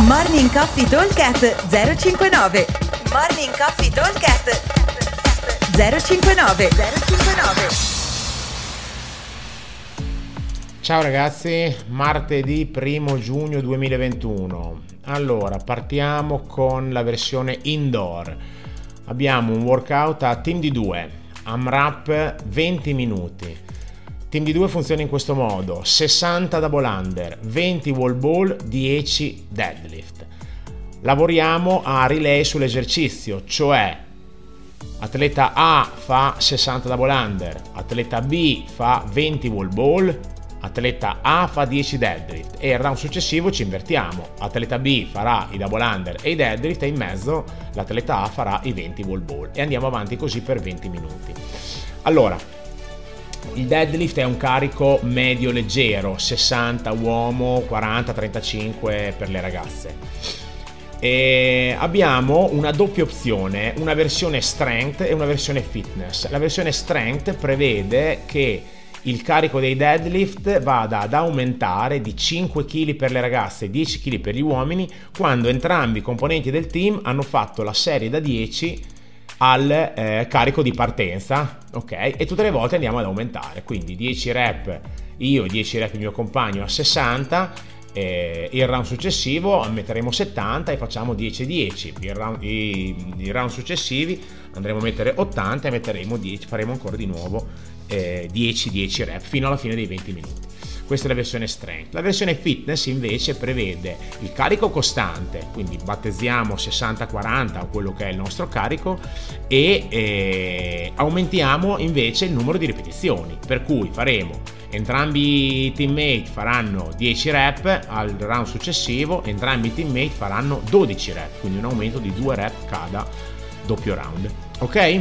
Morning Coffee Talkcast 059 Morning Coffee Talkcast 059 059 Ciao ragazzi, martedì 1 giugno 2021. Allora, partiamo con la versione indoor. Abbiamo un workout a team di 2, AMRAP 20 minuti. Team di 2 funziona in questo modo: 60 double under, 20 wall ball, 10 deadlift. Lavoriamo a relay sull'esercizio, cioè atleta A fa 60 double under, atleta B fa 20 wall ball, atleta A fa 10 deadlift e il round successivo ci invertiamo. Atleta B farà i double under e i deadlift e in mezzo l'atleta A farà i 20 wall ball e andiamo avanti così per 20 minuti. Allora, il deadlift è un carico medio leggero, 60 uomo, 40-35 per le ragazze. E abbiamo una doppia opzione, una versione strength e una versione fitness. La versione strength prevede che il carico dei deadlift vada ad aumentare di 5 kg per le ragazze e 10 kg per gli uomini quando entrambi i componenti del team hanno fatto la serie da 10 al eh, carico di partenza, ok? E tutte le volte andiamo ad aumentare, quindi 10 rep io, 10 rep il mio compagno a 60, eh, il round successivo metteremo 70 e facciamo 10 10, il round, i, i round successivi andremo a mettere 80 e metteremo 10, faremo ancora di nuovo eh, 10 10 rep fino alla fine dei 20 minuti. Questa è la versione strength. La versione fitness invece prevede il carico costante, quindi battezziamo 60-40 o quello che è il nostro carico e eh, aumentiamo invece il numero di ripetizioni, per cui faremo entrambi i teammate faranno 10 rep al round successivo, entrambi i teammate faranno 12 rep, quindi un aumento di 2 rep cada doppio round. Ok?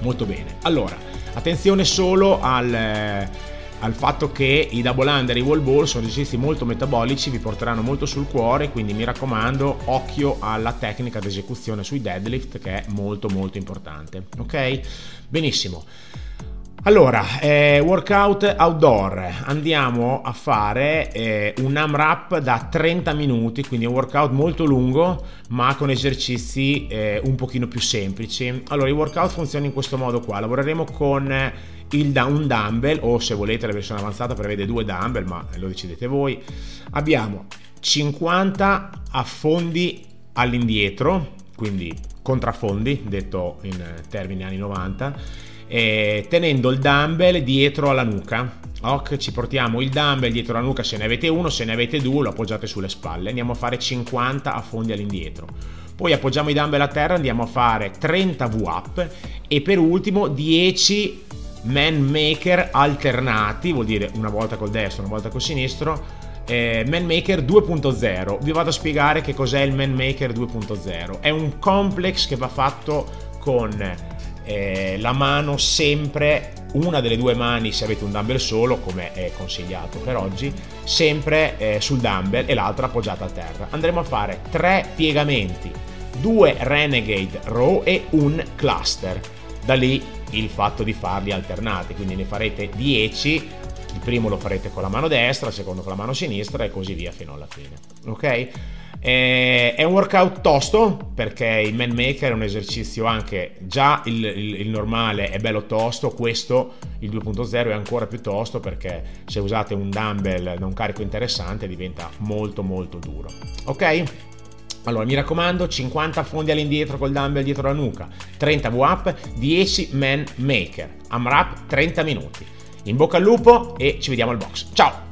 Molto bene. Allora, attenzione solo al al fatto che i double under e i wall ball sono esercizi molto metabolici, vi porteranno molto sul cuore, quindi mi raccomando, occhio alla tecnica d'esecuzione sui deadlift che è molto molto importante. Ok? Benissimo. Allora, eh, workout outdoor, andiamo a fare eh, un AMRAP da 30 minuti, quindi un workout molto lungo ma con esercizi eh, un pochino più semplici. Allora, il workout funziona in questo modo qua, lavoreremo con il, un dumbbell o se volete la versione avanzata prevede due dumbbell ma lo decidete voi. Abbiamo 50 affondi all'indietro, quindi contraffondi, detto in termini anni 90 eh, tenendo il dumbbell dietro alla nuca. Ok, ci portiamo il dumbbell dietro la nuca se ne avete uno, se ne avete due lo appoggiate sulle spalle. Andiamo a fare 50 affondi all'indietro. Poi appoggiamo i dumbbell a terra, andiamo a fare 30 V-up e per ultimo 10 man maker alternati, vuol dire una volta col destro, una volta col sinistro. Eh, man Maker 2.0 vi vado a spiegare che cos'è il Man Maker 2.0 è un complex che va fatto con eh, la mano sempre, una delle due mani se avete un dumbbell solo, come è consigliato per oggi, sempre eh, sul dumbbell e l'altra appoggiata a terra. Andremo a fare tre piegamenti, due Renegade Row e un cluster. Da lì il fatto di farli alternati, quindi ne farete 10, il primo lo farete con la mano destra, il secondo con la mano sinistra e così via fino alla fine. Ok? Eh, è un workout tosto perché il man maker è un esercizio anche già il, il, il, normale è bello tosto, questo il 2.0 è ancora più tosto perché se usate un dumbbell da un carico interessante diventa molto molto duro. Ok? Allora mi raccomando 50 fondi all'indietro col dumbbell dietro la nuca, 30 V-up, 10 man maker, AMRAP 30 minuti. In bocca al lupo e ci vediamo al box. Ciao!